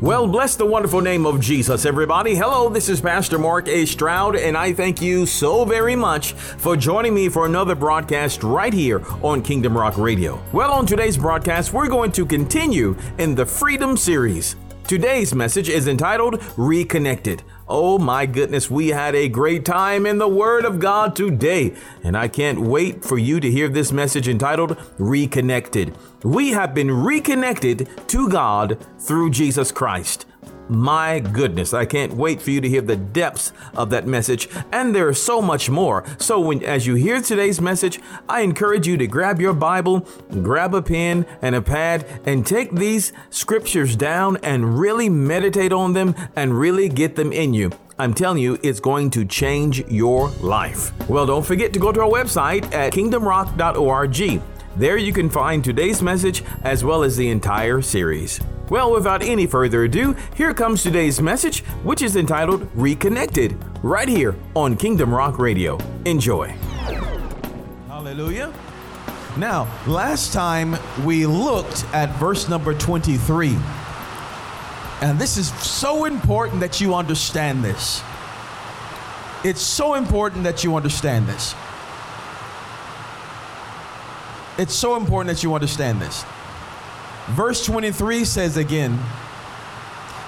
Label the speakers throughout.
Speaker 1: Well, bless the wonderful name of Jesus, everybody. Hello, this is Pastor Mark A. Stroud, and I thank you so very much for joining me for another broadcast right here on Kingdom Rock Radio. Well, on today's broadcast, we're going to continue in the Freedom series. Today's message is entitled Reconnected. Oh my goodness, we had a great time in the Word of God today, and I can't wait for you to hear this message entitled Reconnected. We have been reconnected to God through Jesus Christ. My goodness, I can't wait for you to hear the depths of that message, and there's so much more. So, when as you hear today's message, I encourage you to grab your Bible, grab a pen and a pad, and take these scriptures down and really meditate on them and really get them in you. I'm telling you, it's going to change your life. Well, don't forget to go to our website at kingdomrock.org. There you can find today's message as well as the entire series. Well, without any further ado, here comes today's message, which is entitled Reconnected, right here on Kingdom Rock Radio. Enjoy.
Speaker 2: Hallelujah. Now, last time we looked at verse number 23. And this is so important that you understand this. It's so important that you understand this. It's so important that you understand this. Verse 23 says again,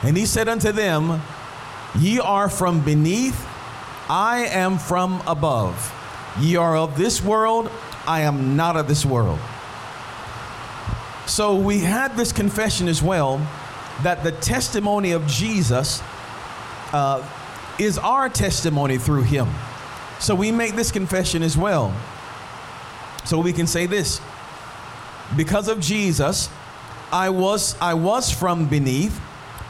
Speaker 2: And he said unto them, Ye are from beneath, I am from above. Ye are of this world, I am not of this world. So we had this confession as well that the testimony of Jesus uh, is our testimony through him. So we make this confession as well. So we can say this because of Jesus, I was I was from beneath,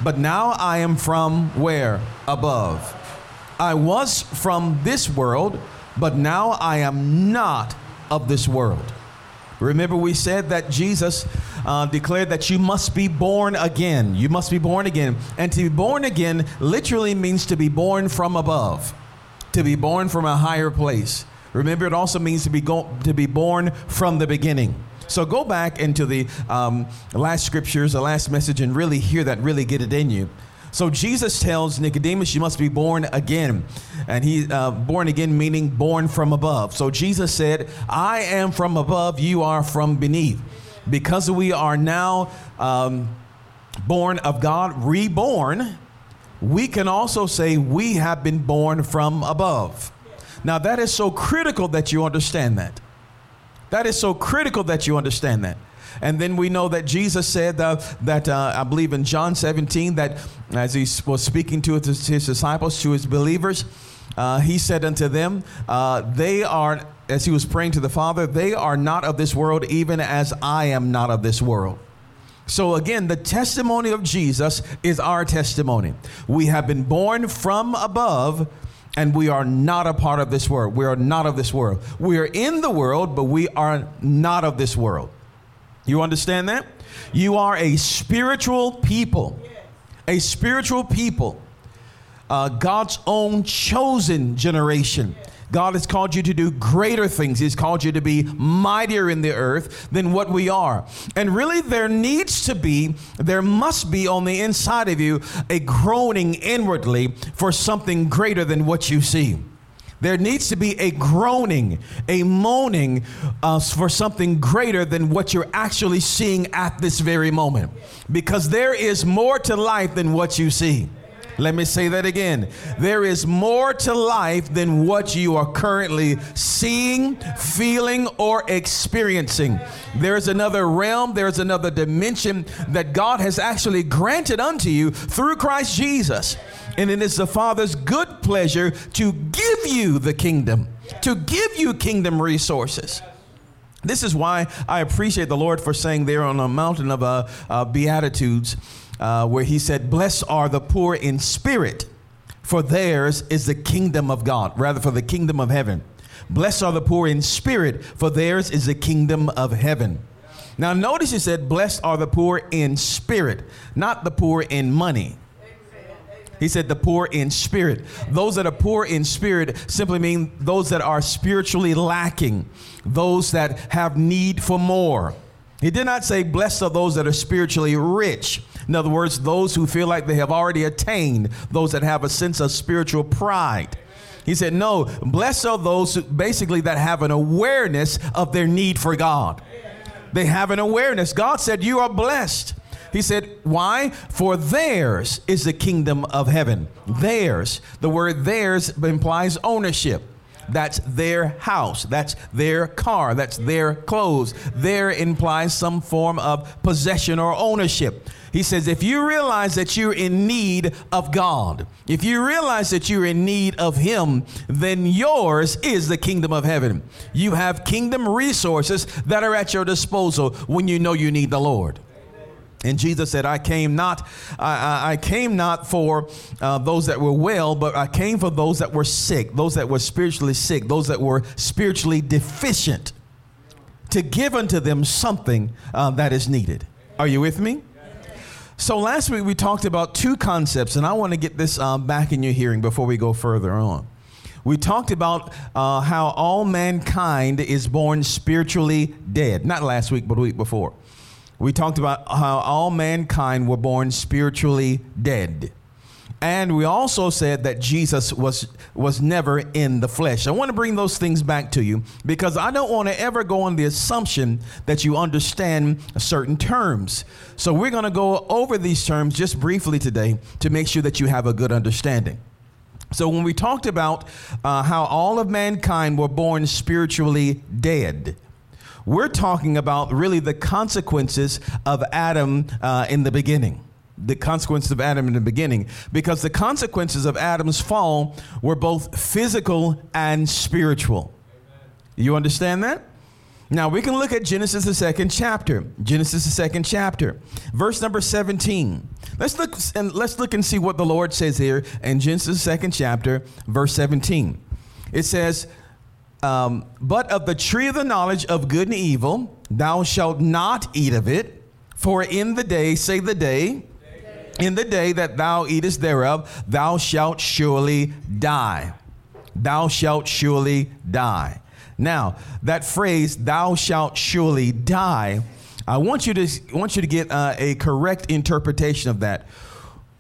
Speaker 2: but now I am from where? Above. I was from this world, but now I am not of this world. Remember, we said that Jesus uh, declared that you must be born again. You must be born again. And to be born again literally means to be born from above, to be born from a higher place. Remember, it also means to be, go- to be born from the beginning. So go back into the um, last scriptures, the last message, and really hear that, really get it in you. So Jesus tells Nicodemus, "You must be born again," and he uh, born again meaning born from above. So Jesus said, "I am from above; you are from beneath." Because we are now um, born of God, reborn, we can also say we have been born from above. Now that is so critical that you understand that. That is so critical that you understand that. And then we know that Jesus said uh, that, uh, I believe in John 17, that as he was speaking to his, his disciples, to his believers, uh, he said unto them, uh, They are, as he was praying to the Father, they are not of this world, even as I am not of this world. So again, the testimony of Jesus is our testimony. We have been born from above and we are not a part of this world. We are not of this world. We are in the world, but we are not of this world. You understand that? You are a spiritual people, a spiritual people, uh, God's own chosen generation. God has called you to do greater things. He's called you to be mightier in the earth than what we are. And really, there needs to be, there must be on the inside of you a groaning inwardly for something greater than what you see. There needs to be a groaning, a moaning uh, for something greater than what you're actually seeing at this very moment. Because there is more to life than what you see. Let me say that again. There is more to life than what you are currently seeing, feeling, or experiencing. There's another realm, there's another dimension that God has actually granted unto you through Christ Jesus. And it is the Father's good pleasure to give you the kingdom, to give you kingdom resources. This is why I appreciate the Lord for saying there on the mountain of uh, uh, Beatitudes uh, where he said, Blessed are the poor in spirit, for theirs is the kingdom of God, rather, for the kingdom of heaven. Blessed are the poor in spirit, for theirs is the kingdom of heaven. Now, notice he said, Blessed are the poor in spirit, not the poor in money. He said, the poor in spirit. Those that are poor in spirit simply mean those that are spiritually lacking, those that have need for more. He did not say, Blessed are those that are spiritually rich. In other words, those who feel like they have already attained, those that have a sense of spiritual pride. He said, No, blessed are those who, basically that have an awareness of their need for God. They have an awareness. God said, You are blessed. He said, Why? For theirs is the kingdom of heaven. Theirs. The word theirs implies ownership. That's their house. That's their car. That's their clothes. There implies some form of possession or ownership. He says, if you realize that you're in need of God, if you realize that you're in need of Him, then yours is the kingdom of heaven. You have kingdom resources that are at your disposal when you know you need the Lord. And Jesus said, I came not, I, I came not for uh, those that were well, but I came for those that were sick, those that were spiritually sick, those that were spiritually deficient, to give unto them something uh, that is needed. Are you with me? So last week we talked about two concepts, and I want to get this uh, back in your hearing before we go further on. We talked about uh, how all mankind is born spiritually dead. Not last week, but the week before. We talked about how all mankind were born spiritually dead. And we also said that Jesus was was never in the flesh. I want to bring those things back to you because I don't want to ever go on the assumption that you understand certain terms. So we're going to go over these terms just briefly today to make sure that you have a good understanding. So when we talked about uh, how all of mankind were born spiritually dead, we're talking about really the consequences of Adam uh, in the beginning. The consequences of Adam in the beginning, because the consequences of Adam's fall were both physical and spiritual. You understand that? Now we can look at Genesis, the second chapter. Genesis, the second chapter, verse number 17. Let's look and let's look and see what the Lord says here in Genesis, the second chapter, verse 17. It says, um, but of the tree of the knowledge of good and evil, thou shalt not eat of it, for in the day, say the day, in the day that thou eatest thereof, thou shalt surely die. Thou shalt surely die. Now, that phrase, thou shalt surely die, I want you to, want you to get uh, a correct interpretation of that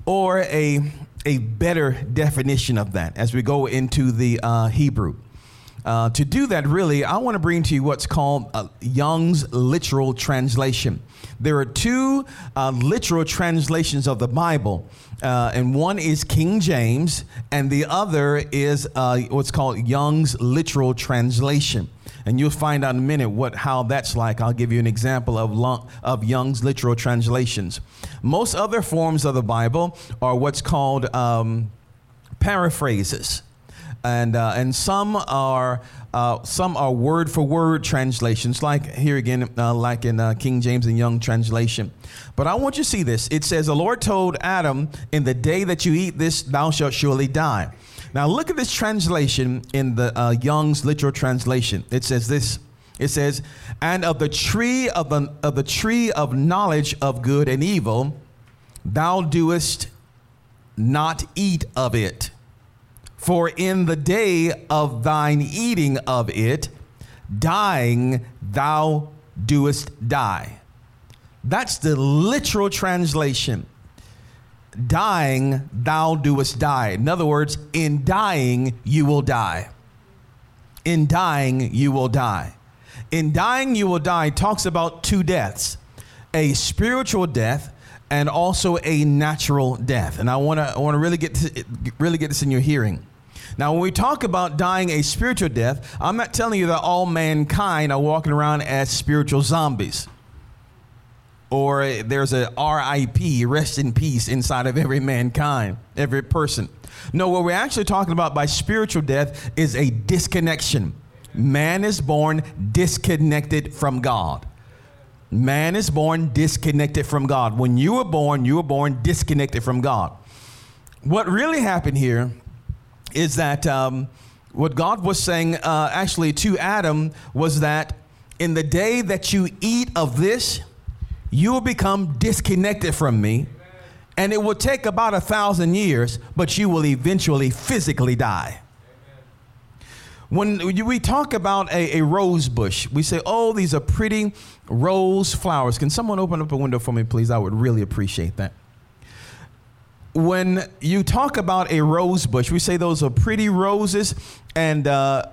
Speaker 2: or a, a better definition of that as we go into the uh, Hebrew. Uh, to do that, really, I want to bring to you what's called uh, Young's literal translation. There are two uh, literal translations of the Bible, uh, and one is King James, and the other is uh, what's called Young's literal translation. And you'll find out in a minute what how that's like. I'll give you an example of of Young's literal translations. Most other forms of the Bible are what's called um, paraphrases and uh, and some are uh, some are word for word translations, like here again, uh, like in uh, King James and Young translation. But I want you to see this. It says, "The Lord told Adam, in the day that you eat this, thou shalt surely die." Now look at this translation in the uh, Young's literal translation. It says this. It says, "And of the tree of the of the tree of knowledge of good and evil, thou doest not eat of it." For in the day of thine eating of it, dying thou doest die. That's the literal translation. Dying thou doest die. In other words, in dying you will die. In dying you will die. In dying you will die talks about two deaths a spiritual death and also a natural death. And I want to I want to really get to, really get this in your hearing. Now, when we talk about dying a spiritual death, I'm not telling you that all mankind are walking around as spiritual zombies. Or there's a RIP, rest in peace, inside of every mankind, every person. No, what we're actually talking about by spiritual death is a disconnection. Man is born disconnected from God. Man is born disconnected from God. When you were born, you were born disconnected from God. What really happened here is that um, what God was saying uh, actually to Adam was that in the day that you eat of this, you will become disconnected from me. And it will take about a thousand years, but you will eventually physically die. When we talk about a, a, rose bush, we say, oh, these are pretty rose flowers. Can someone open up a window for me, please? I would really appreciate that. When you talk about a rose bush, we say those are pretty roses. And uh,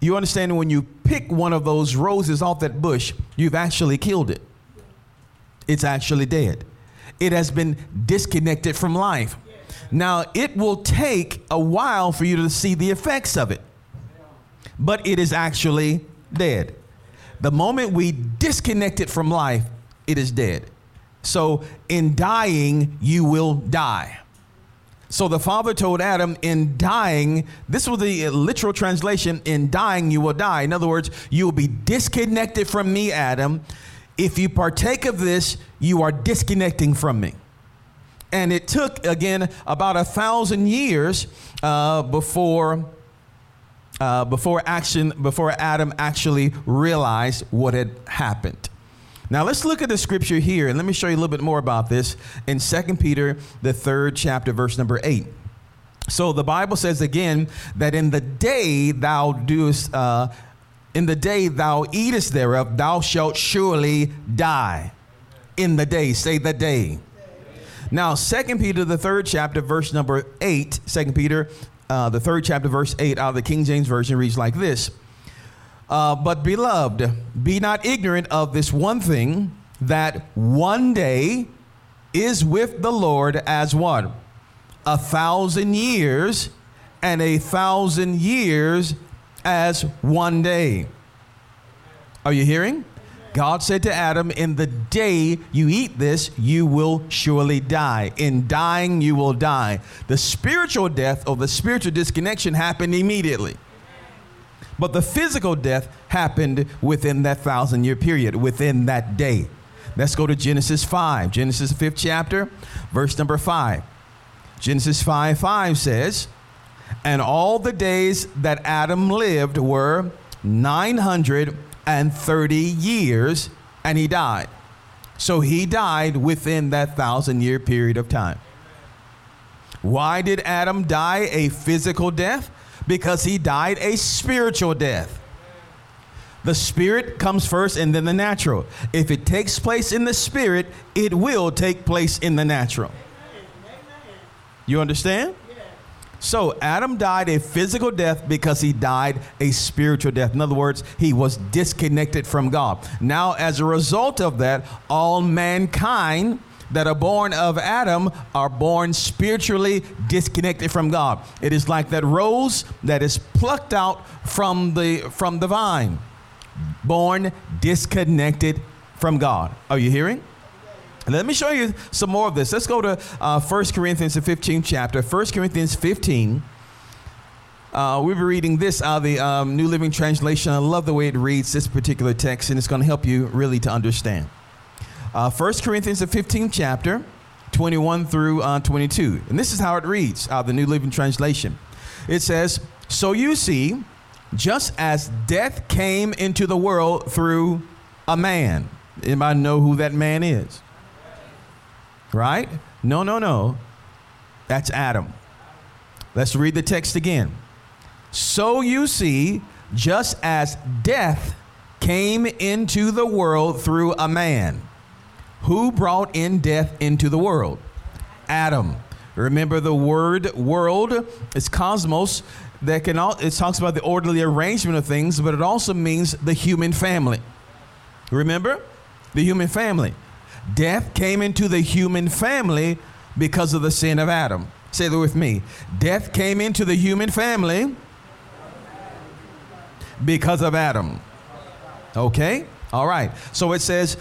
Speaker 2: you understand when you pick one of those roses off that bush, you've actually killed it. It's actually dead. It has been disconnected from life. Now, it will take a while for you to see the effects of it but it is actually dead. The moment we disconnect it from life, it is dead. So, in dying, you will die. So the father told Adam, in dying, this was the literal translation, in dying, you will die. In other words, you will be disconnected from me, Adam. If you partake of this, you are disconnecting from me. And it took, again, about a thousand years uh, before uh, before action, before Adam actually realized what had happened. Now let's look at the scripture here, and let me show you a little bit more about this in 2 Peter, the third chapter, verse number eight. So the Bible says again that in the day thou doest, uh, in the day thou eatest thereof, thou shalt surely die. In the day, say the day. Now, 2 Peter, the third chapter, verse number 8, 2 Peter uh, the third chapter, verse 8 out of the King James Version reads like this uh, But beloved, be not ignorant of this one thing, that one day is with the Lord as what? A thousand years, and a thousand years as one day. Are you hearing? God said to Adam, In the day you eat this, you will surely die. In dying, you will die. The spiritual death or the spiritual disconnection happened immediately. But the physical death happened within that thousand year period, within that day. Let's go to Genesis 5. Genesis 5th chapter, verse number 5. Genesis 5 5 says, And all the days that Adam lived were 930 years, and he died. So he died within that thousand year period of time. Why did Adam die a physical death? Because he died a spiritual death. The spirit comes first and then the natural. If it takes place in the spirit, it will take place in the natural. You understand? So Adam died a physical death because he died a spiritual death. In other words, he was disconnected from God. Now, as a result of that, all mankind that are born of Adam are born spiritually disconnected from God. It is like that rose that is plucked out from the from the vine, born disconnected from God. Are you hearing? Let me show you some more of this. Let's go to uh, 1 Corinthians, the 15th chapter. 1 Corinthians 15. Uh, we'll be reading this out of the um, New Living Translation. I love the way it reads this particular text, and it's going to help you really to understand. Uh, 1 Corinthians, the 15th chapter, 21 through uh, 22. And this is how it reads out of the New Living Translation. It says, So you see, just as death came into the world through a man. Anybody know who that man is? Right? No, no, no. That's Adam. Let's read the text again. So you see, just as death came into the world through a man, who brought in death into the world? Adam. Remember the word world is cosmos that can all it talks about the orderly arrangement of things, but it also means the human family. Remember? The human family. Death came into the human family because of the sin of Adam. Say that with me. Death came into the human family because of Adam. Okay? All right. So it says,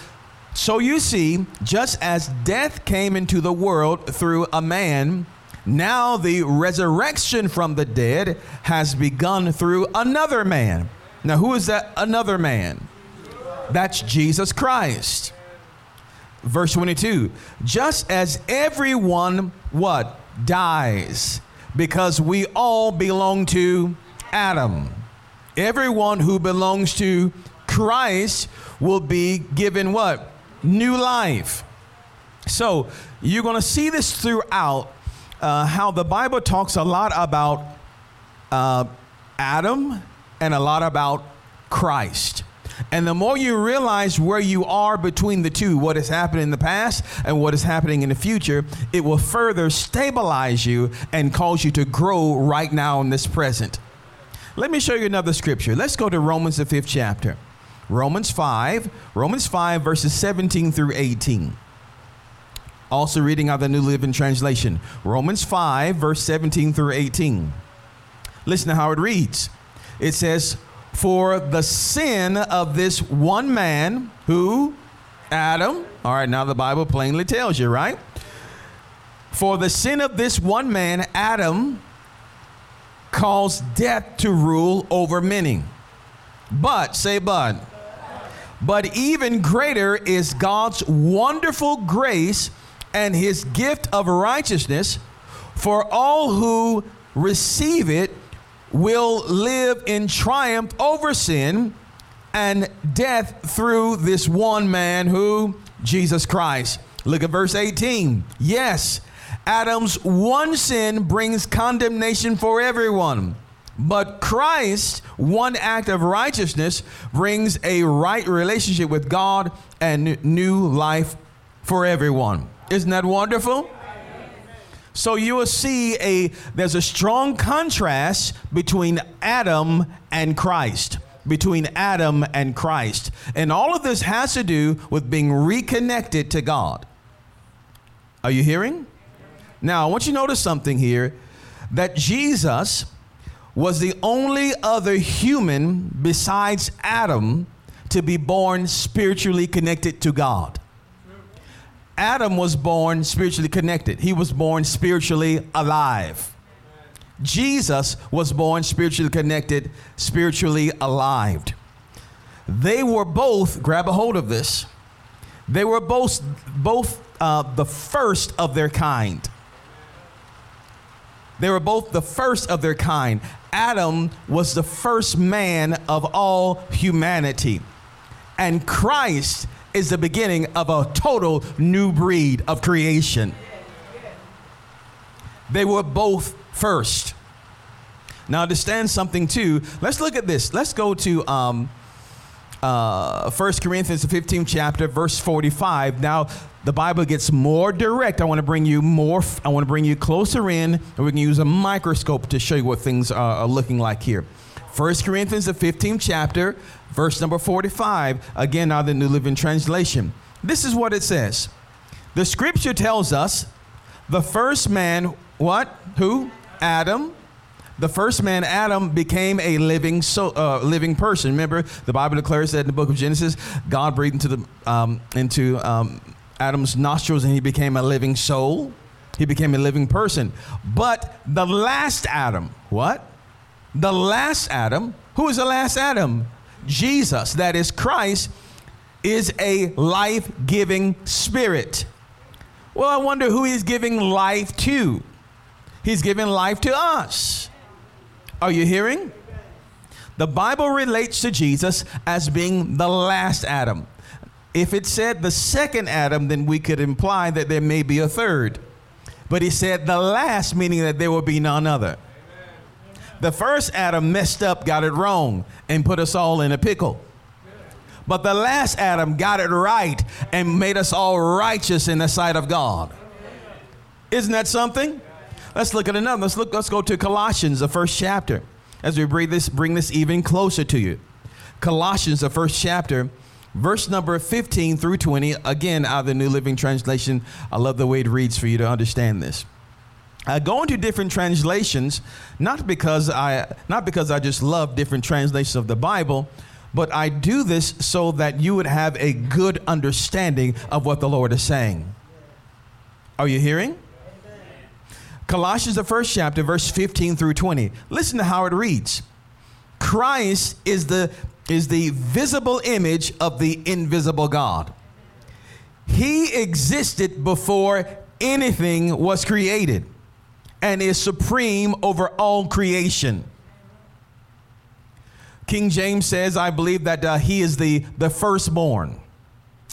Speaker 2: So you see, just as death came into the world through a man, now the resurrection from the dead has begun through another man. Now, who is that another man? That's Jesus Christ. Verse 22 Just as everyone, what? Dies, because we all belong to Adam. Everyone who belongs to Christ will be given what? New life. So you're going to see this throughout uh, how the Bible talks a lot about uh, Adam and a lot about Christ. And the more you realize where you are between the two, what has happened in the past and what is happening in the future, it will further stabilize you and cause you to grow right now in this present. Let me show you another scripture. Let's go to Romans, the fifth chapter. Romans 5, Romans 5, verses 17 through 18. Also reading out the New Living Translation. Romans 5, verse 17 through 18. Listen to how it reads. It says, For the sin of this one man, who? Adam. All right, now the Bible plainly tells you, right? For the sin of this one man, Adam, caused death to rule over many. But, say, but. But even greater is God's wonderful grace and his gift of righteousness for all who receive it will live in triumph over sin and death through this one man who Jesus Christ. Look at verse 18. Yes, Adam's one sin brings condemnation for everyone. But Christ, one act of righteousness, brings a right relationship with God and new life for everyone. Isn't that wonderful? So you will see a there's a strong contrast between Adam and Christ. Between Adam and Christ. And all of this has to do with being reconnected to God. Are you hearing? Now, I want you to notice something here that Jesus was the only other human besides Adam to be born spiritually connected to God. Adam was born spiritually connected, he was born spiritually alive. Jesus was born spiritually connected, spiritually alive. They were both, grab a hold of this, they were both, both uh, the first of their kind. They were both the first of their kind. Adam was the first man of all humanity. And Christ is the beginning of a total new breed of creation. They were both first. Now, understand something too. Let's look at this. Let's go to um, uh, 1 Corinthians, the 15th chapter, verse 45. Now, the Bible gets more direct. I want to bring you more, I want to bring you closer in, and we can use a microscope to show you what things are, looking like here. 1 Corinthians, the 15th chapter, verse number 45. Again, now the New Living Translation. This is what it says The scripture tells us the first man, what? Who? Adam. The first man, Adam, became a living so uh, living person. Remember, the Bible declares that in the book of Genesis, God breathed into the um, into um, Adam's nostrils, and he became a living soul. He became a living person. But the last Adam, what? The last Adam, who is the last Adam? Jesus, that is Christ, is a life giving spirit. Well, I wonder who he's giving life to. He's giving life to us. Are you hearing? The Bible relates to Jesus as being the last Adam. If it said the second Adam, then we could imply that there may be a third. But he said the last, meaning that there will be none other. The first Adam messed up, got it wrong, and put us all in a pickle. But the last Adam got it right and made us all righteous in the sight of God. Isn't that something? Let's look at another. Let's look. Let's go to Colossians, the first chapter, as we bring this bring this even closer to you. Colossians, the first chapter, verse number 15 through 20. Again, out of the New Living Translation. I love the way it reads for you to understand this. I go into different translations, not because I not because I just love different translations of the Bible, but I do this so that you would have a good understanding of what the Lord is saying. Are you hearing? Colossians the first chapter, verse 15 through 20. Listen to how it reads. Christ is the is the visible image of the invisible God. He existed before anything was created and is supreme over all creation. King James says, I believe that uh, he is the, the firstborn,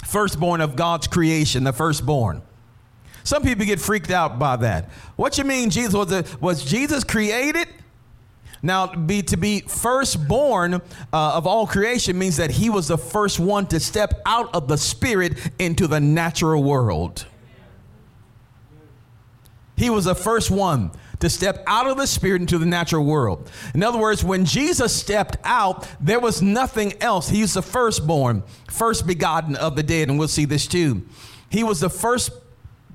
Speaker 2: firstborn of God's creation, the firstborn. Some people get freaked out by that. What you mean, Jesus was, the, was Jesus created? Now, be to be firstborn uh, of all creation means that he was the first one to step out of the spirit into the natural world. He was the first one to step out of the spirit into the natural world. In other words, when Jesus stepped out, there was nothing else. He's the firstborn, first begotten of the dead, and we'll see this too. He was the first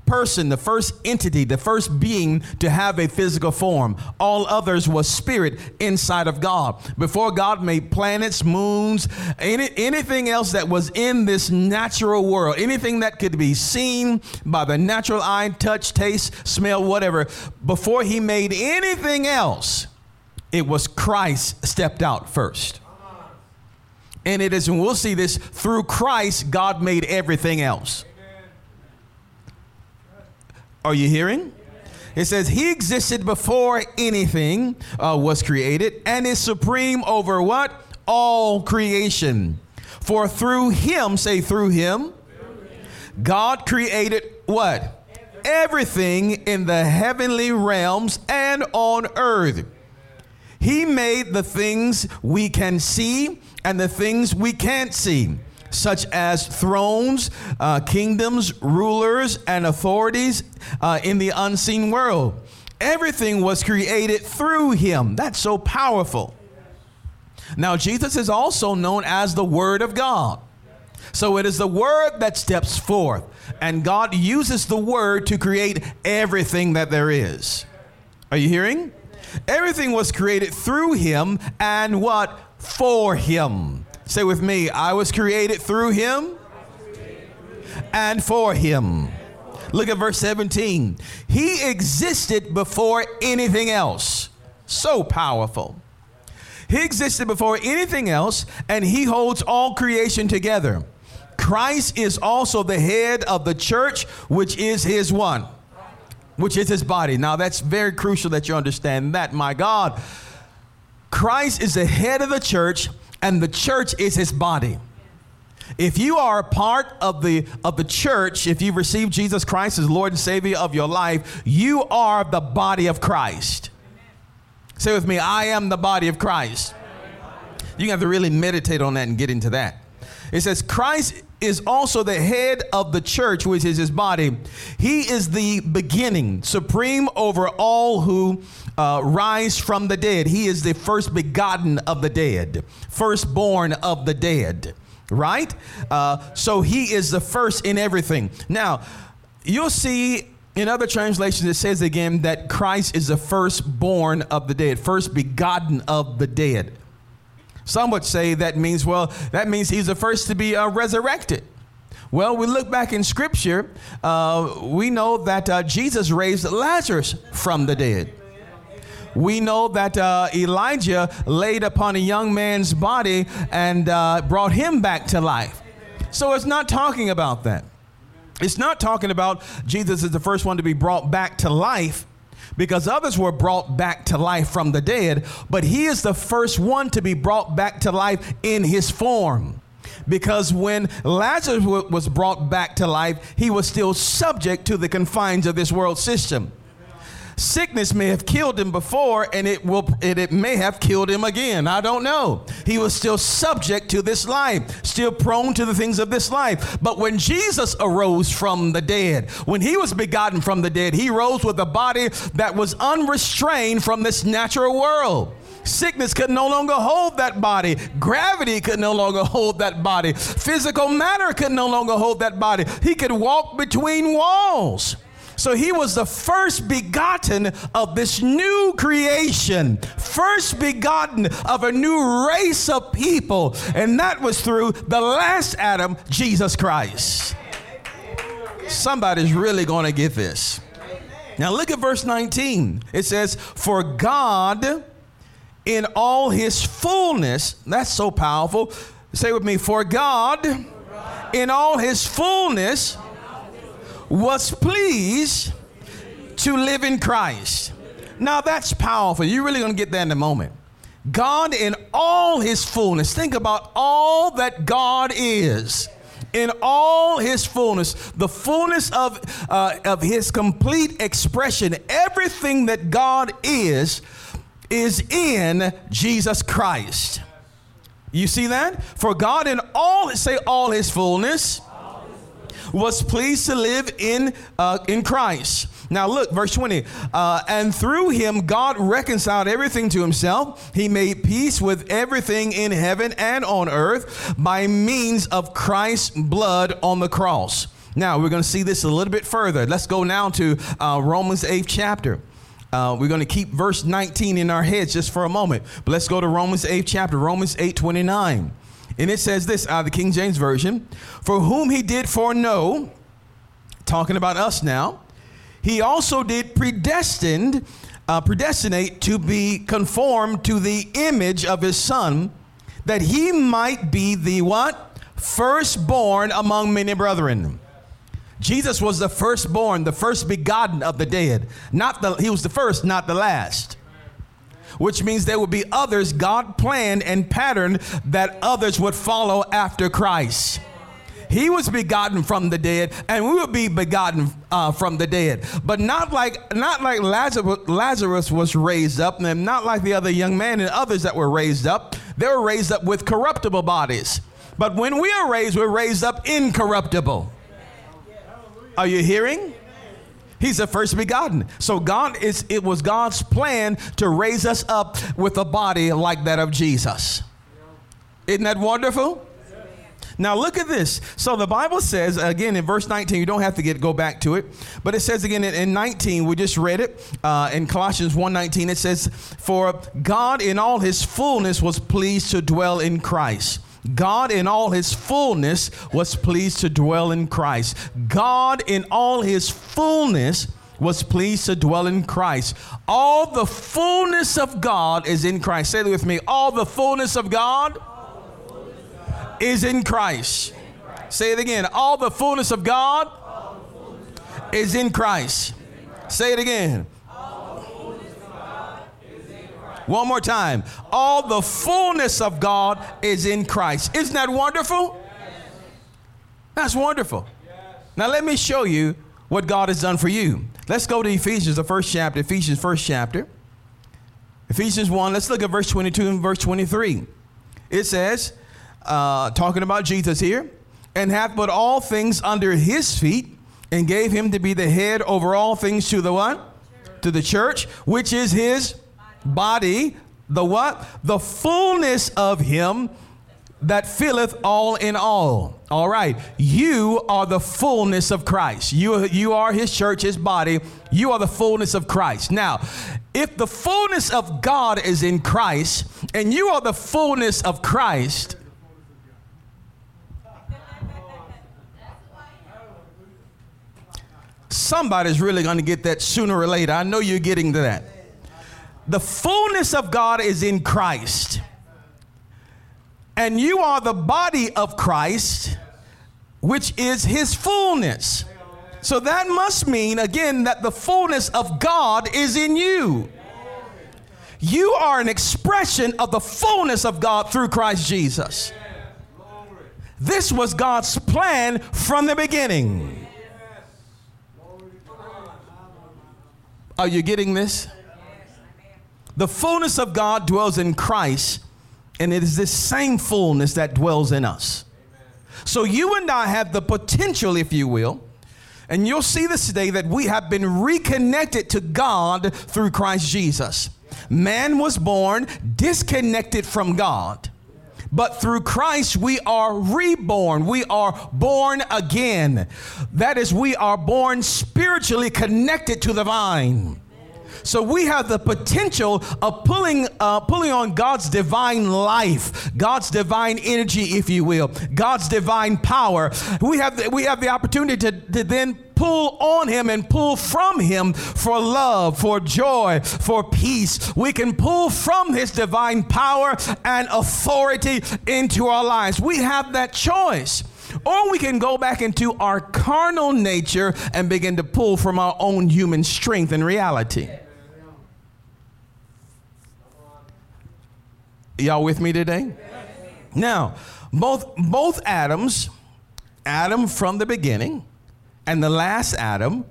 Speaker 2: person, the first entity, the first being to have a physical form. All others was spirit inside of God. Before God made planets, moons, any, anything else that was in this natural world, anything that could be seen by the natural eye, touch, taste, smell, whatever, before he made anything else, it was Christ stepped out first. And it is, and we'll see this, through Christ, God made everything else. Are you hearing? It says he existed before anything uh, was created and is supreme over what? All creation. For through him, say through him, God created what? Everything in the heavenly realms and on earth. He made the things we can see and the things we can't see such as thrones, uh, kingdoms, rulers, and authorities uh, in the unseen world. Everything was created through him. That's so powerful. Now, Jesus is also known as the Word of God. So it is the Word that steps forth, and God uses the Word to create everything that there is. Are you hearing? Everything was created through Him and what? For Him. Say with me, I was created through him and for him. Look at verse 17. He existed before anything else. So powerful. He existed before anything else, and he holds all creation together. Christ is also the head of the church, which is his one, which is his body. Now, that's very crucial that you understand that, my God. Christ is the head of the church, and the church is his body. If you are a part of the of the church, if you've received Jesus Christ as Lord and Savior of your life, you are the body of Christ. Say with me, I am the body of Christ. You have to really meditate on that and get into that. It says Christ is also the head of the church, which is his body. He is the beginning, supreme over all who uh, rise from the dead. He is the first begotten of the dead, firstborn of the dead, right? Uh, so he is the first in everything. Now, you'll see in other translations, it says again that Christ is the firstborn of the dead, first begotten of the dead. Some would say that means, well, that means he's the first to be uh, resurrected. Well, we look back in scripture, uh, we know that uh, Jesus raised Lazarus from the dead. We know that uh, Elijah laid upon a young man's body and uh, brought him back to life. So it's not talking about that. It's not talking about Jesus is the first one to be brought back to life because others were brought back to life from the dead, but he is the first one to be brought back to life in his form. Because when Lazarus was brought back to life, he was still subject to the confines of this world system. Sickness may have killed him before, and it will it, it may have killed him again. I don't know. He was still subject to this life, still prone to the things of this life. But when Jesus arose from the dead, when he was begotten from the dead, he rose with a body that was unrestrained from this natural world. Sickness could no longer hold that body. Gravity could no longer hold that body. Physical matter could no longer hold that body. He could walk between walls. So he was the first begotten of this new creation, first begotten of a new race of people. And that was through the last Adam, Jesus Christ. Somebody's really going to get this. Now look at verse 19. It says, For God in all his fullness, that's so powerful. Say with me, for God in all his fullness was pleased to live in Christ. Now that's powerful. You're really going to get that in a moment. God in all his fullness. Think about all that God is. In all his fullness, the fullness of, uh, of his complete expression, everything that God is, is in Jesus Christ. You see that? For God in all, say all his fullness, was pleased to live in, uh, in Christ. Now look, verse 20. Uh, and through him, God reconciled everything to himself. He made peace with everything in heaven and on earth by means of Christ's blood on the cross. Now we're going to see this a little bit further. Let's go now to uh, Romans 8th chapter. Uh, we're going to keep verse 19 in our heads just for a moment. But let's go to Romans 8th chapter, Romans 8 29. And it says this out of the King James Version For whom he did foreknow, talking about us now, he also did predestined, uh, predestinate to be conformed to the image of his son, that he might be the what? Firstborn among many brethren. Jesus was the firstborn, the first begotten of the dead. Not the he was the first, not the last. Which means there would be others God planned and patterned that others would follow after Christ. He was begotten from the dead, and we will be begotten uh, from the dead. But not like not like Lazarus, Lazarus was raised up, and not like the other young man and others that were raised up. They were raised up with corruptible bodies. But when we are raised, we're raised up incorruptible. Are you hearing? He's the first begotten. So God is it was God's plan to raise us up with a body like that of Jesus. Isn't that wonderful? Now look at this. So the Bible says again in verse 19. You don't have to get go back to it, but it says again in, in 19. We just read it uh, in Colossians 1:19. It says, "For God in all His fullness was pleased to dwell in Christ." God in all his fullness was pleased to dwell in Christ. God in all his fullness was pleased to dwell in Christ. All the fullness of God is in Christ. Say it with me. All the fullness of God is in Christ. Say it again. All the fullness of God is in Christ. Say it again. One more time. All the fullness of God is in Christ. Isn't that wonderful? That's wonderful. Now, let me show you what God has done for you. Let's go to Ephesians, the first chapter, Ephesians, first chapter. Ephesians 1, let's look at verse 22 and verse 23. It says, uh, talking about Jesus here, and hath put all things under his feet, and gave him to be the head over all things to the what? Church. To the church, which is his body, the what? The fullness of him that filleth all in all. All right. You are the fullness of Christ. You, you are his church, his body. You are the fullness of Christ. Now, if the fullness of God is in Christ and you are the fullness of Christ, somebody's really going to get that sooner or later. I know you're getting to that. The fullness of God is in Christ. And you are the body of Christ, which is his fullness. So that must mean, again, that the fullness of God is in you. You are an expression of the fullness of God through Christ Jesus. This was God's plan from the beginning. Are you getting this? The fullness of God dwells in Christ, and it is this same fullness that dwells in us. So you and I have the potential, if you will, and you'll see this today that we have been reconnected to God through Christ Jesus. Man was born disconnected from God. But through Christ, we are reborn. We are born again. That is, we are born spiritually connected to the vine. So we have the potential of pulling, uh, pulling on God's divine life, God's divine energy, if you will, God's divine power. We have the, we have the opportunity to, to then pull on him and pull from him for love, for joy, for peace. We can pull from his divine power and authority into our lives. We have that choice. Or we can go back into our carnal nature and begin to pull from our own human strength and reality. Y'all with me today? Now, both both Adams, Adam from the beginning and the last Adam,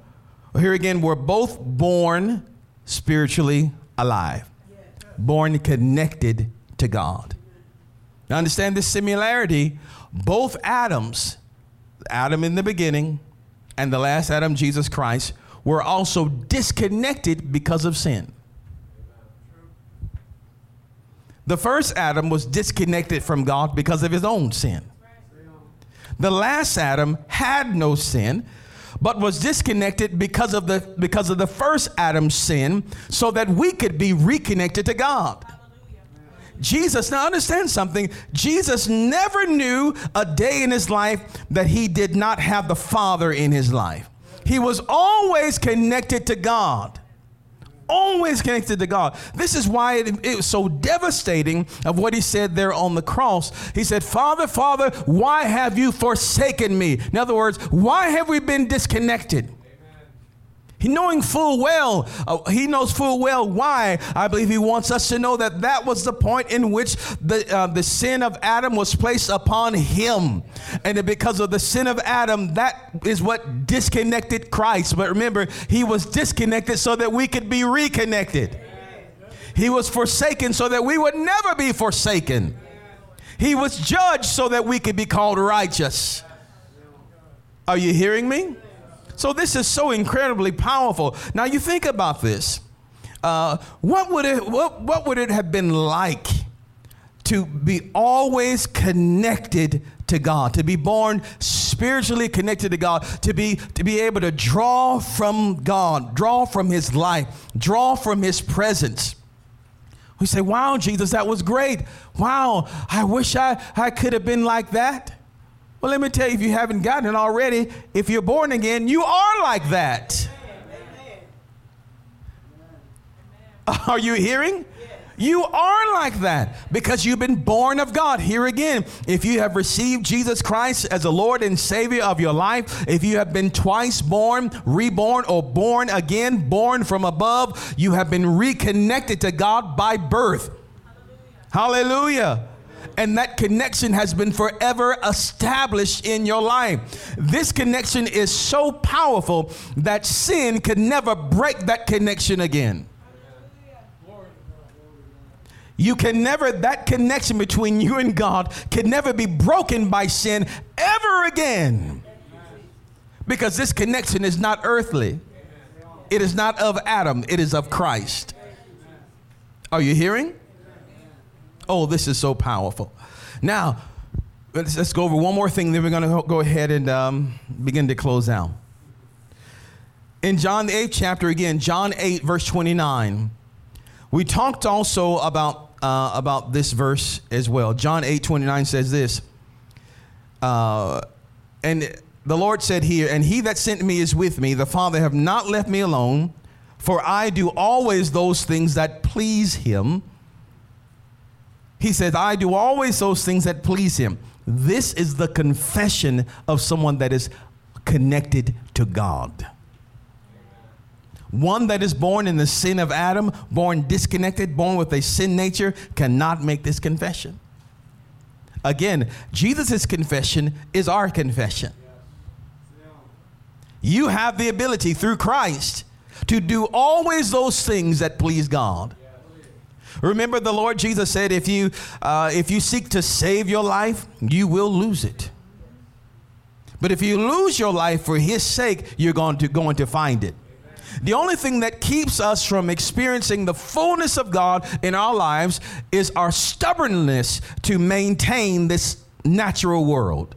Speaker 2: here again, were both born spiritually alive. born connected to God. Now, understand this similarity. Both Adams, Adam in the beginning and the last Adam, Jesus Christ, were also disconnected because of sin. The first Adam was disconnected from God because of his own sin. The last Adam had no sin, but was disconnected because of the because of the first Adam's sin so that we could be reconnected to God. Jesus, now understand something. Jesus never knew a day in his life that he did not have the Father in his life. He was always connected to God always connected to God. This is why it, it, was so devastating of what he said there on the cross. He said, Father, Father, why have you forsaken me? In other words, why have we been disconnected? He knowing full well, uh, he knows full well why. I believe he wants us to know that that was the point in which the uh, the sin of Adam was placed upon him, and because of the sin of Adam, that is what disconnected Christ. But remember, he was disconnected so that we could be reconnected. He was forsaken so that we would never be forsaken. He was judged so that we could be called righteous. Are you hearing me? So this is so incredibly powerful. Now you think about this. Uh, what would it what, what would it have been like to be always connected to God, to be born spiritually connected to God, to be to be able to draw from God, draw from his life, draw from his presence. We say, "Wow, Jesus, that was great. Wow, I wish I I could have been like that." Well, let me tell you, if you haven't gotten it already, if you're born again, you are like that. Are you hearing? You are like that because you've been born of God. Here again, if you have received Jesus Christ as the Lord and Savior of your life, if you have been twice born, reborn, or born again, born from above, you have been reconnected to God by birth. Hallelujah. Hallelujah and that connection has been forever established in your life. This connection is so powerful that sin could never break that connection again. You can never, that connection between you and God can never be broken by sin ever again. Because this connection is not earthly, it is not of Adam, it is of Christ. Are you hearing? Oh, this is so powerful. Now, let's, let's go over one more thing, then we're going to go ahead and um, begin to close out. In John the 8th chapter, again, John 8, verse 29, we talked also about, uh, about this verse as well. John 8, 29 says this, uh, and the Lord said here, and he that sent me is with me. The Father have not left me alone, for I do always those things that please him. He says, I do always those things that please him. This is the confession of someone that is connected to God. One that is born in the sin of Adam, born disconnected, born with a sin nature, cannot make this confession. Again, Jesus' confession is our confession. You have the ability through Christ to do always those things that please God. Remember, the Lord Jesus said, if you, uh, if you seek to save your life, you will lose it. But if you lose your life for His sake, you're going to, going to find it. The only thing that keeps us from experiencing the fullness of God in our lives is our stubbornness to maintain this natural world.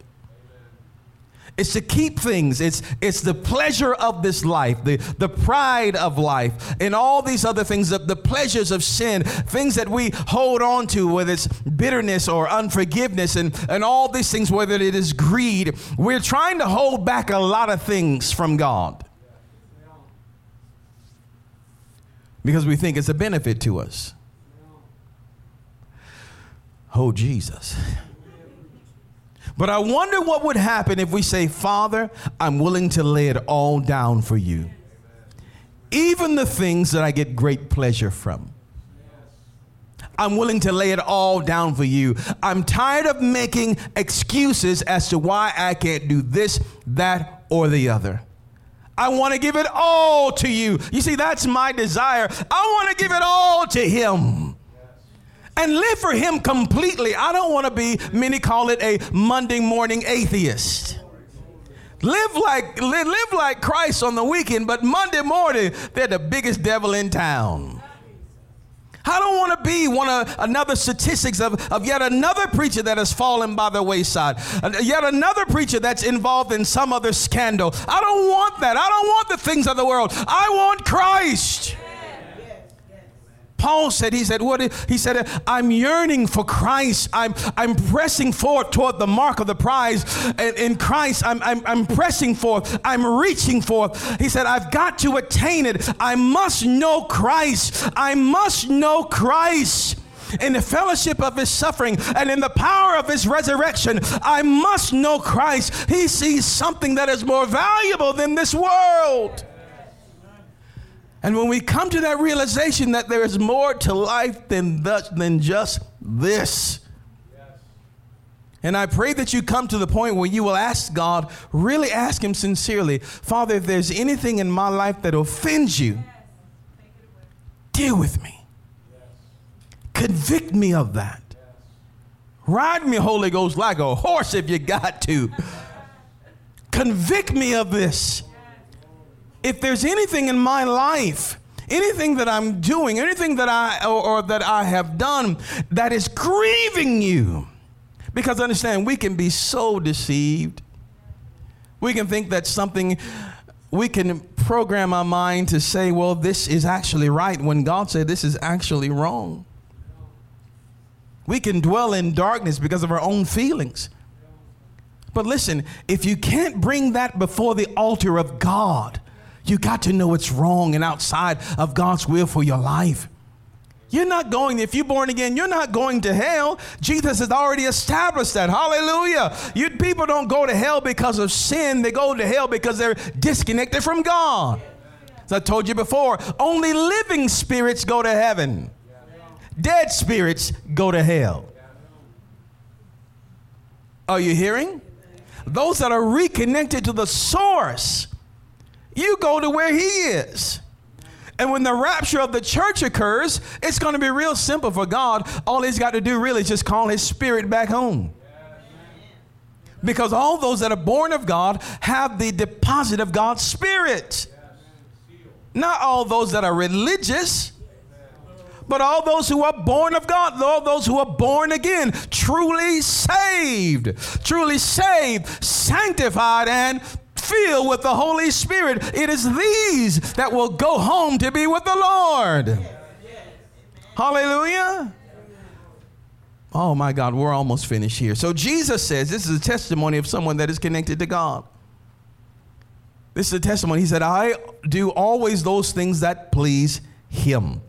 Speaker 2: It's to keep things. It's, it's the pleasure of this life, the, the pride of life, and all these other things, the, the pleasures of sin, things that we hold on to, whether it's bitterness or unforgiveness, and, and all these things, whether it is greed. We're trying to hold back a lot of things from God because we think it's a benefit to us. Oh, Jesus. But I wonder what would happen if we say, Father, I'm willing to lay it all down for you. Even the things that I get great pleasure from. I'm willing to lay it all down for you. I'm tired of making excuses as to why I can't do this, that, or the other. I want to give it all to you. You see, that's my desire. I want to give it all to Him. And live for Him completely. I don't want to be, many call it a Monday morning atheist. Live like live, like Christ on the weekend, but Monday morning they're the biggest devil in town. I don't want to be one of another statistics of, of yet another preacher that has fallen by the wayside, yet another preacher that's involved in some other scandal. I don't want that. I don't want the things of the world. I want Christ. Paul said, he said, what? He said, I'm yearning for Christ. I'm, I'm pressing forward toward the mark of the prize. In Christ, I'm, I'm, I'm pressing forth. I'm reaching forth. He said, I've got to attain it. I must know Christ. I must know Christ in the fellowship of his suffering and in the power of his resurrection. I must know Christ. He sees something that is more valuable than this world. And when we come to that realization that there is more to life than, the, than just this, and I pray that you come to the point where you will ask God, really ask Him sincerely, Father, if there's anything in my life that offends you, deal with me. Convict me of that. Ride me, Holy Ghost, like a horse if you got to. Convict me of this if there's anything in my life, anything that I'm doing, anything that I or, or, that I have done that is grieving you, because understand we can be so deceived. We can think that something we can program our mind to say, well, this is actually right when God said this is actually wrong. We can dwell in darkness because of our own feelings. But listen, if you can't bring that before the altar of God, you got to know it's wrong and outside of God's will for your life. You're not going, if you're born again, you're not going to hell. Jesus has already established that. Hallelujah. You people don't go to hell because of sin, they go to hell because they're disconnected from God. As I told you before, only living spirits go to heaven. Dead spirits go to hell. Are you hearing? Those that are reconnected to the source you go to where he is. And when the rapture of the church occurs, it's going to be real simple for God. All he's got to do really is just call his spirit back home. Because all those that are born of God have the deposit of God's spirit. Not all those that are religious, but all those who are born of God, all those who are born again, truly saved, truly saved, sanctified, and filled with the Holy Spirit. It is these that will go home to be with the Lord. Hallelujah. Oh my God, we're almost finished here. So Jesus says this is a testimony of someone that is connected to God. This is a testimony. He said, I do always those things that please Him.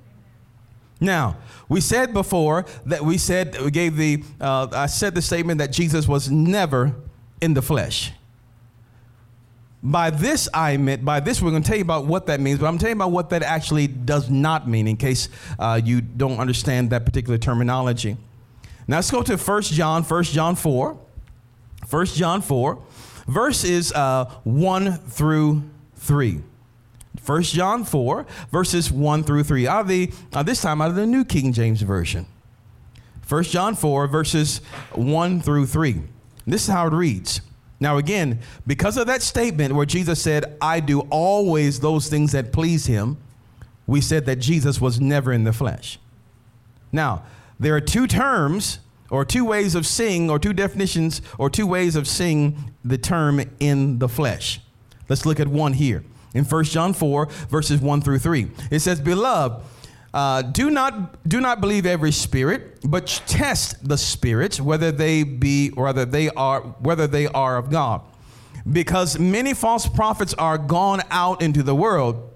Speaker 2: Now, we said before that we said, we gave the, uh, I said the statement that Jesus was never in the flesh. By this I meant, by this we're going to tell you about what that means, but I'm telling you about what that actually does not mean in case uh, you don't understand that particular terminology. Now let's go to 1 John, 1 John 4. 1 John 4, verses uh, 1 through 3. 1 John 4, verses 1 through 3. Out of the, uh, this time out of the New King James Version. 1 John 4, verses 1 through 3. This is how it reads. Now, again, because of that statement where Jesus said, I do always those things that please him, we said that Jesus was never in the flesh. Now, there are two terms or two ways of seeing, or two definitions, or two ways of seeing the term in the flesh. Let's look at one here. In 1 John 4, verses 1 through 3, it says, Beloved, uh, do not do not believe every spirit, but test the spirits whether they be whether they are whether they are of God, because many false prophets are gone out into the world.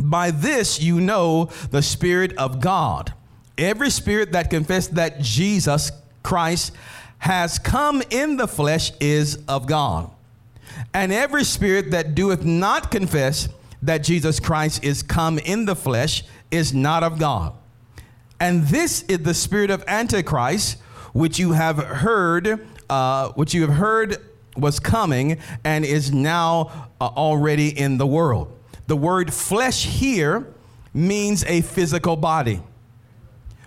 Speaker 2: By this you know the spirit of God. Every spirit that confesses that Jesus Christ has come in the flesh is of God. And every spirit that doeth not confess that Jesus Christ is come in the flesh is not of God. And this is the spirit of Antichrist, which you have heard, uh, which you have heard was coming and is now uh, already in the world. The word flesh here means a physical body.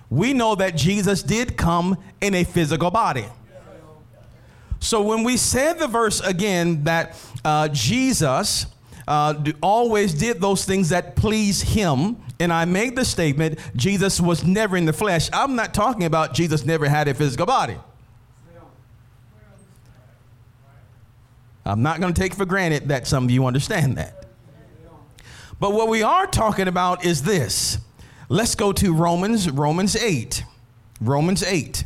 Speaker 2: we know that Jesus did come in a physical body. So when we said the verse again that uh, Jesus uh, always did those things that please him, and I made the statement Jesus was never in the flesh, I'm not talking about Jesus never had a physical body. I'm not going to take for granted that some of you understand that. But what we are talking about is this. Let's go to Romans, Romans 8. Romans 8.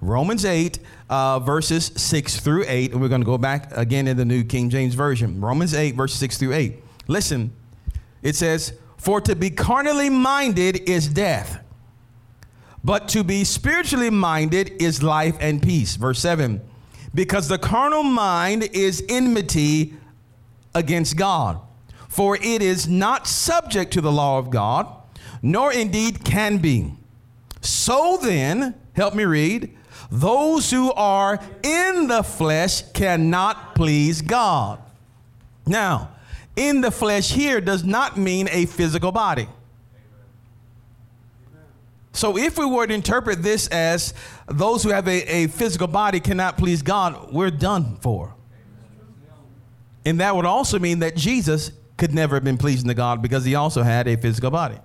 Speaker 2: Romans 8, uh, verses 6 through 8. And we're going to go back again in the New King James Version. Romans 8, verses 6 through 8. Listen, it says, For to be carnally minded is death, but to be spiritually minded is life and peace. Verse 7 Because the carnal mind is enmity against God for it is not subject to the law of God, nor indeed can be. So then, help me read, those who are in the flesh cannot please God. Now, in the flesh here does not mean a physical body. So, if we were to interpret this as those who have a, a physical body cannot please God, we're done for. And that would also mean that Jesus could never have been pleasing to God because he also had a physical body.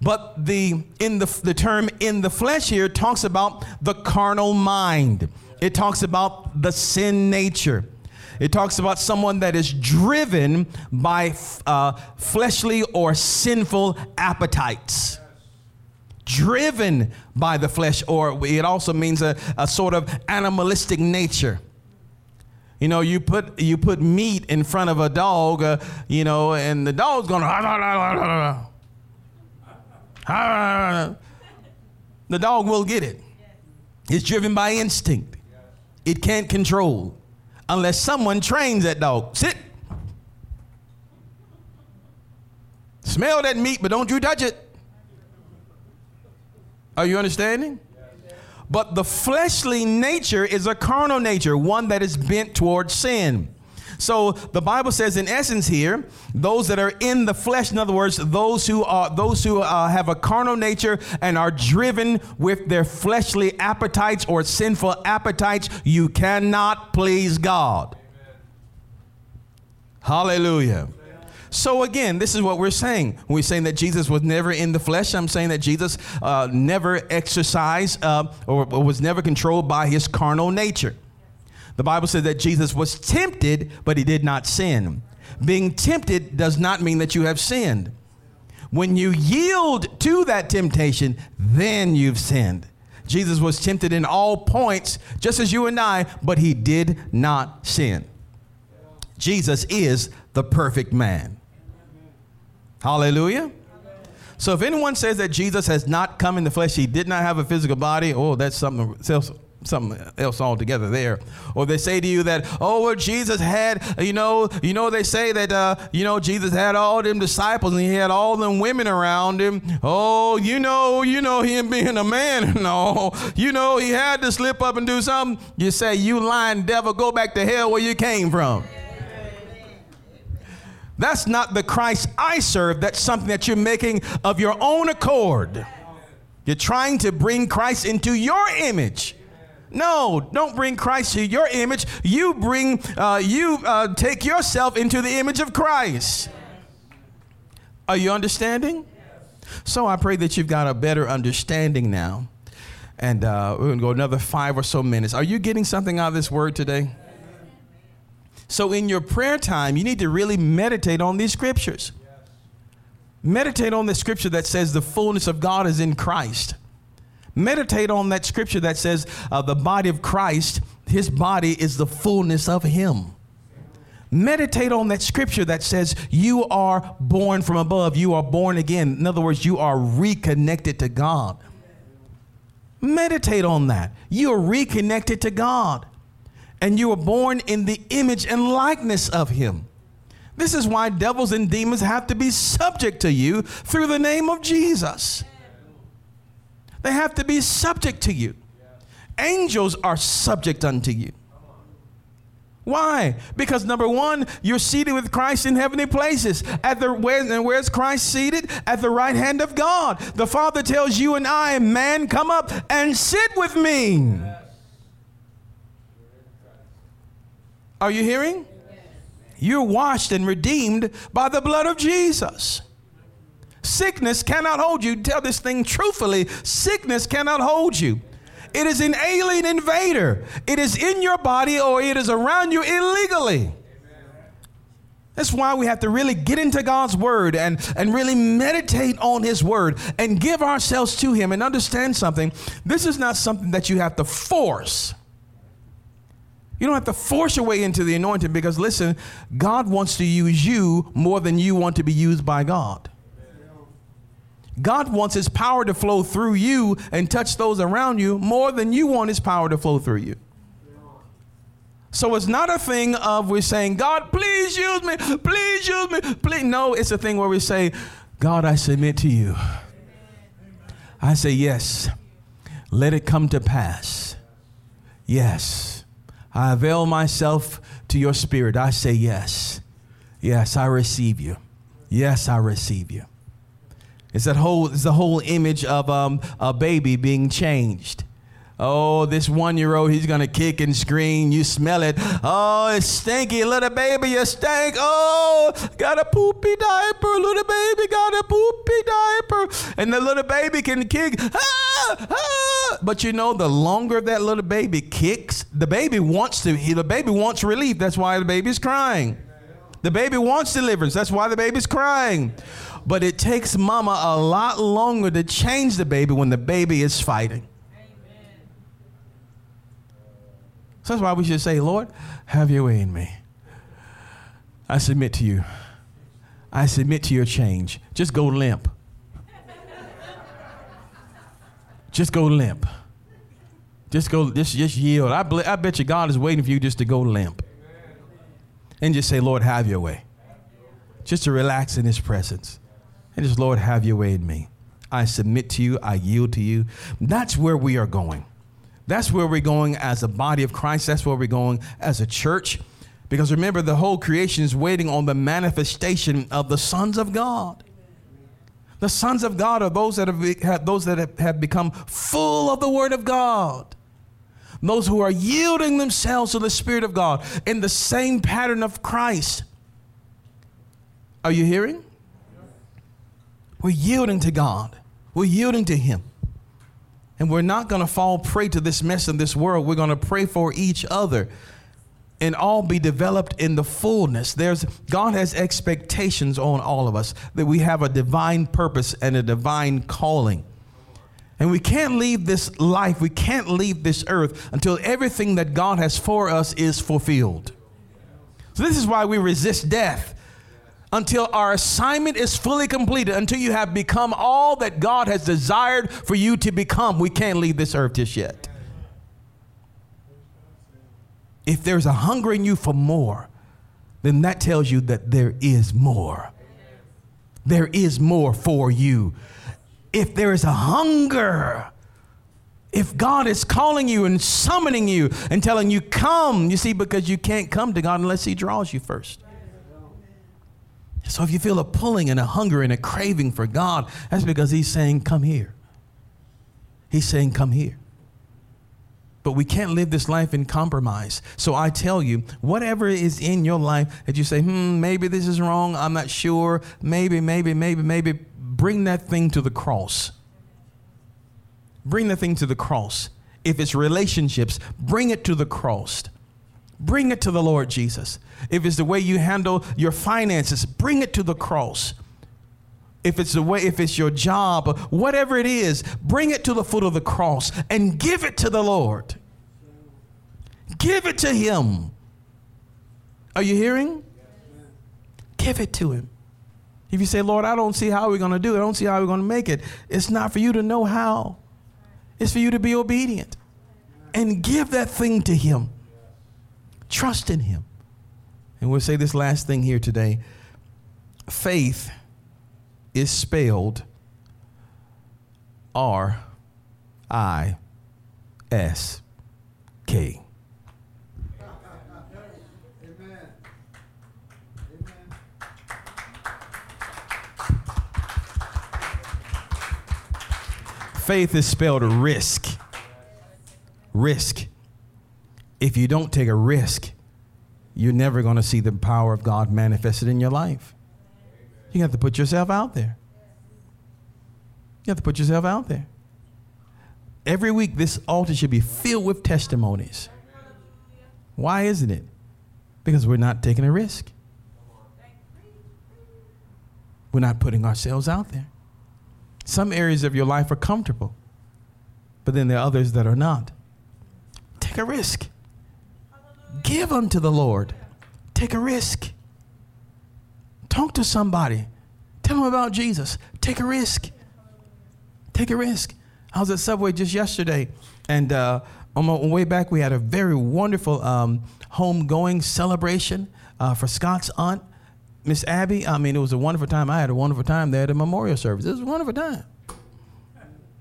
Speaker 2: But the in the the term in the flesh here talks about the carnal mind. It talks about the sin nature. It talks about someone that is driven by uh, fleshly or sinful appetites. Driven by the flesh, or it also means a, a sort of animalistic nature. You know, you put you put meat in front of a dog, uh, you know, and the dog's going to. The dog will get it. It's driven by instinct. It can't control unless someone trains that dog. Sit. Smell that meat, but don't you touch it. Are you understanding? But the fleshly nature is a carnal nature, one that is bent towards sin. So the Bible says, in essence, here, those that are in the flesh, in other words, those who are those who uh, have a carnal nature and are driven with their fleshly appetites or sinful appetites, you cannot please God. Amen. Hallelujah. So again, this is what we're saying. We're saying that Jesus was never in the flesh. I'm saying that Jesus uh, never exercised uh, or, or was never controlled by his carnal nature. The Bible says that Jesus was tempted, but he did not sin. Being tempted does not mean that you have sinned. When you yield to that temptation, then you've sinned. Jesus was tempted in all points, just as you and I, but he did not sin. Jesus is the perfect man. Hallelujah. So if anyone says that Jesus has not come in the flesh, he did not have a physical body, oh, that's something else something else altogether there. Or they say to you that, oh, well, Jesus had, you know, you know, they say that, uh, you know, Jesus had all them disciples and he had all them women around him. Oh, you know, you know, him being a man no, you know, he had to slip up and do something. You say, you lying devil, go back to hell where you came from. That's not the Christ I serve. That's something that you're making of your own accord. You're trying to bring Christ into your image. No, don't bring Christ to your image. You bring, uh, you uh, take yourself into the image of Christ. Are you understanding? So I pray that you've got a better understanding now. And uh, we're going to go another five or so minutes. Are you getting something out of this word today? So, in your prayer time, you need to really meditate on these scriptures. Meditate on the scripture that says the fullness of God is in Christ. Meditate on that scripture that says uh, the body of Christ, his body is the fullness of him. Meditate on that scripture that says you are born from above, you are born again. In other words, you are reconnected to God. Meditate on that. You are reconnected to God and you were born in the image and likeness of him. This is why devils and demons have to be subject to you through the name of Jesus. They have to be subject to you. Angels are subject unto you. Why? Because number one, you're seated with Christ in heavenly places. At the where, and where's Christ seated? At the right hand of God. The Father tells you and I, man, come up and sit with me. Are you hearing? You're washed and redeemed by the blood of Jesus. Sickness cannot hold you. Tell this thing truthfully. Sickness cannot hold you. It is an alien invader. It is in your body or it is around you illegally. That's why we have to really get into God's word and, and really meditate on his word and give ourselves to him and understand something. This is not something that you have to force. You don't have to force your way into the anointing because, listen, God wants to use you more than you want to be used by God. God wants his power to flow through you and touch those around you more than you want his power to flow through you. So it's not a thing of we're saying, God, please use me, please use me, please. No, it's a thing where we say, God, I submit to you. I say, yes, let it come to pass. Yes, I avail myself to your spirit. I say, yes, yes, I receive you. Yes, I receive you. It's that whole, it's the whole image of um, a baby being changed. Oh, this one year old, he's gonna kick and scream. You smell it. Oh, it's stinky. Little baby, you stink. Oh, got a poopy diaper. Little baby got a poopy diaper. And the little baby can kick. Ah, ah. But you know, the longer that little baby kicks, the baby wants to, the baby wants relief. That's why the baby's crying. The baby wants deliverance. That's why the baby's crying. But it takes mama a lot longer to change the baby when the baby is fighting. Amen. So that's why we should say, Lord, have your way in me. I submit to you. I submit to your change. Just go limp. just go limp. Just go, just, just yield. I, I bet you God is waiting for you just to go limp. And just say, Lord, have your way. Just to relax in his presence. And just, Lord, have your way in me. I submit to you. I yield to you. That's where we are going. That's where we're going as a body of Christ. That's where we're going as a church. Because remember, the whole creation is waiting on the manifestation of the sons of God. The sons of God are those that have, those that have become full of the Word of God. Those who are yielding themselves to the Spirit of God in the same pattern of Christ. Are you hearing? We're yielding to God. We're yielding to Him. And we're not going to fall prey to this mess in this world. We're going to pray for each other and all be developed in the fullness. There's God has expectations on all of us that we have a divine purpose and a divine calling. And we can't leave this life, we can't leave this earth until everything that God has for us is fulfilled. So this is why we resist death until our assignment is fully completed, until you have become all that God has desired for you to become. We can't leave this earth just yet. If there's a hunger in you for more, then that tells you that there is more. There is more for you. If there is a hunger, if God is calling you and summoning you and telling you, come, you see, because you can't come to God unless He draws you first. So if you feel a pulling and a hunger and a craving for God, that's because He's saying, Come here. He's saying, Come here. But we can't live this life in compromise. So I tell you, whatever is in your life that you say, hmm, maybe this is wrong, I'm not sure, maybe, maybe, maybe, maybe, bring that thing to the cross. Bring the thing to the cross. If it's relationships, bring it to the cross. Bring it to the Lord Jesus. If it's the way you handle your finances, bring it to the cross. If it's the way, if it's your job, whatever it is, bring it to the foot of the cross and give it to the Lord. Give it to Him. Are you hearing? Give it to Him. If you say, Lord, I don't see how we're going to do it, I don't see how we're going to make it, it's not for you to know how. It's for you to be obedient and give that thing to Him. Trust in Him. And we'll say this last thing here today faith is spelled R I S K. Faith is spelled risk. Risk. If you don't take a risk, you're never going to see the power of God manifested in your life. You have to put yourself out there. You have to put yourself out there. Every week, this altar should be filled with testimonies. Why isn't it? Because we're not taking a risk. We're not putting ourselves out there. Some areas of your life are comfortable, but then there are others that are not. Take a risk. Give unto the Lord. Take a risk. Talk to somebody. Tell them about Jesus. Take a risk. Take a risk. I was at Subway just yesterday, and uh, on my way back, we had a very wonderful um, homegoing celebration uh, for Scott's aunt, Miss Abby. I mean, it was a wonderful time. I had a wonderful time there at the memorial service. It was a wonderful time.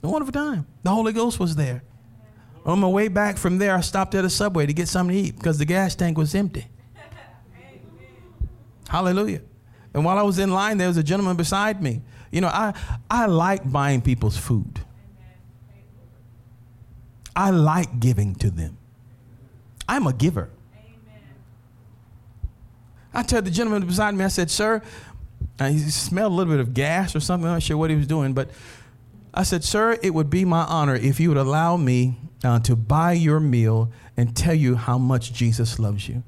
Speaker 2: A wonderful time. The Holy Ghost was there. On my way back from there, I stopped at a Subway to get something to eat because the gas tank was empty. Hallelujah. And while I was in line, there was a gentleman beside me. You know, I, I like buying people's food. I like giving to them. I'm a giver. I told the gentleman beside me, I said, Sir, uh, he smelled a little bit of gas or something. I'm not sure what he was doing, but I said, Sir, it would be my honor if you would allow me uh, to buy your meal and tell you how much Jesus loves you.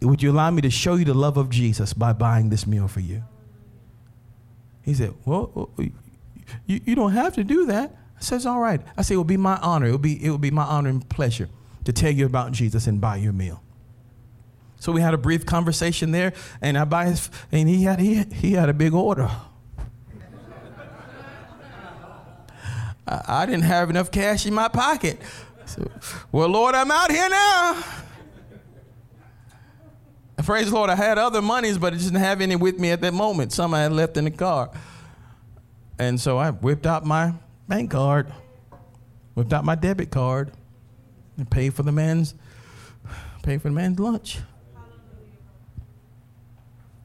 Speaker 2: Would you allow me to show you the love of Jesus by buying this meal for you? He said, Well, you, you don't have to do that. I said, all right. I said, It will be my honor. It will be, it will be my honor and pleasure to tell you about Jesus and buy your meal. So we had a brief conversation there, and I buy his, and he had, he, he had a big order. I, I didn't have enough cash in my pocket. So, well, Lord, I'm out here now. Praise the Lord, I had other monies, but I didn't have any with me at that moment. Some I had left in the car. And so I whipped out my bank card, whipped out my debit card, and paid for the man's paid for the man's lunch.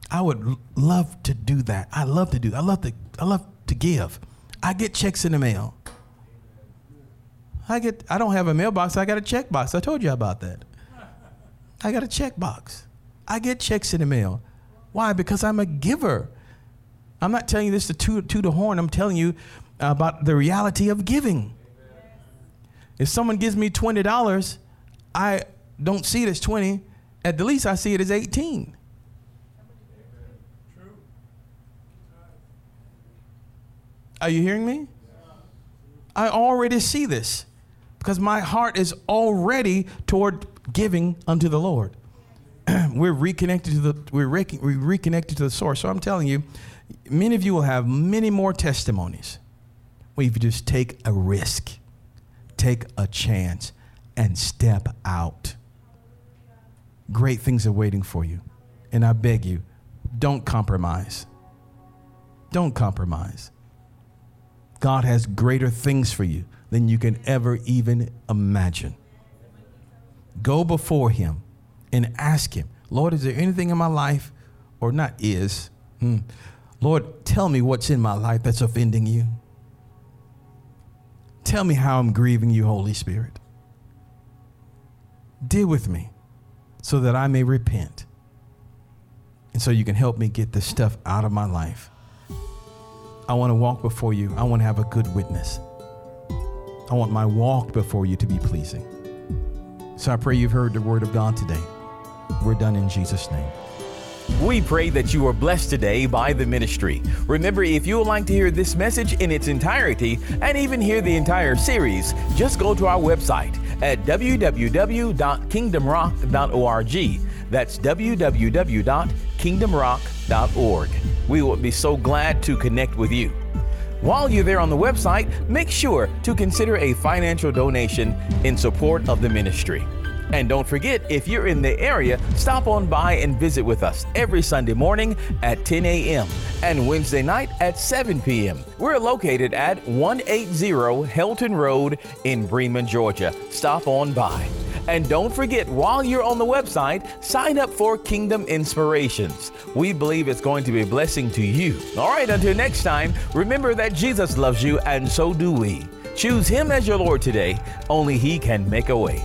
Speaker 2: I would love to do that. I love to do. That. I love to. I love to give. I get checks in the mail. I get. I don't have a mailbox. I got a check box. I told you about that. I got a check box. I get checks in the mail. Why? Because I'm a giver. I'm not telling you this to toot, toot a horn. I'm telling you about the reality of giving. If someone gives me $20, I don't see it as 20. At the least, I see it as 18. Are you hearing me? I already see this because my heart is already toward giving unto the Lord. we're reconnected to the we're, re- we're reconnected to the source. So I'm telling you, many of you will have many more testimonies where you just take a risk, take a chance, and step out. Great things are waiting for you. And I beg you, don't compromise. Don't compromise. God has greater things for you than you can ever even imagine. Go before Him and ask Him, Lord, is there anything in my life, or not is, hmm, Lord, tell me what's in my life that's offending you. Tell me how I'm grieving you, Holy Spirit. Deal with me so that I may repent. And so you can help me get this stuff out of my life. I want to walk before you. I want to have a good witness. I want my walk before you to be pleasing. So I pray you've heard the word of God today. We're done in Jesus' name.
Speaker 1: We pray that you are blessed today by the ministry. Remember, if you would like to hear this message in its entirety and even hear the entire series, just go to our website at www.kingdomrock.org. That's www.kingdomrock.org. We will be so glad to connect with you. While you're there on the website, make sure to consider a financial donation in support of the ministry. And don't forget, if you're in the area, stop on by and visit with us every Sunday morning at 10 a.m. and Wednesday night at 7 p.m. We're located at 180 Helton Road in Bremen, Georgia. Stop on by.
Speaker 2: And don't forget, while you're on the website, sign up for Kingdom Inspirations. We believe it's going to be a blessing to you. All right, until next time, remember that Jesus loves you, and so do we. Choose Him as your Lord today. Only He can make a way.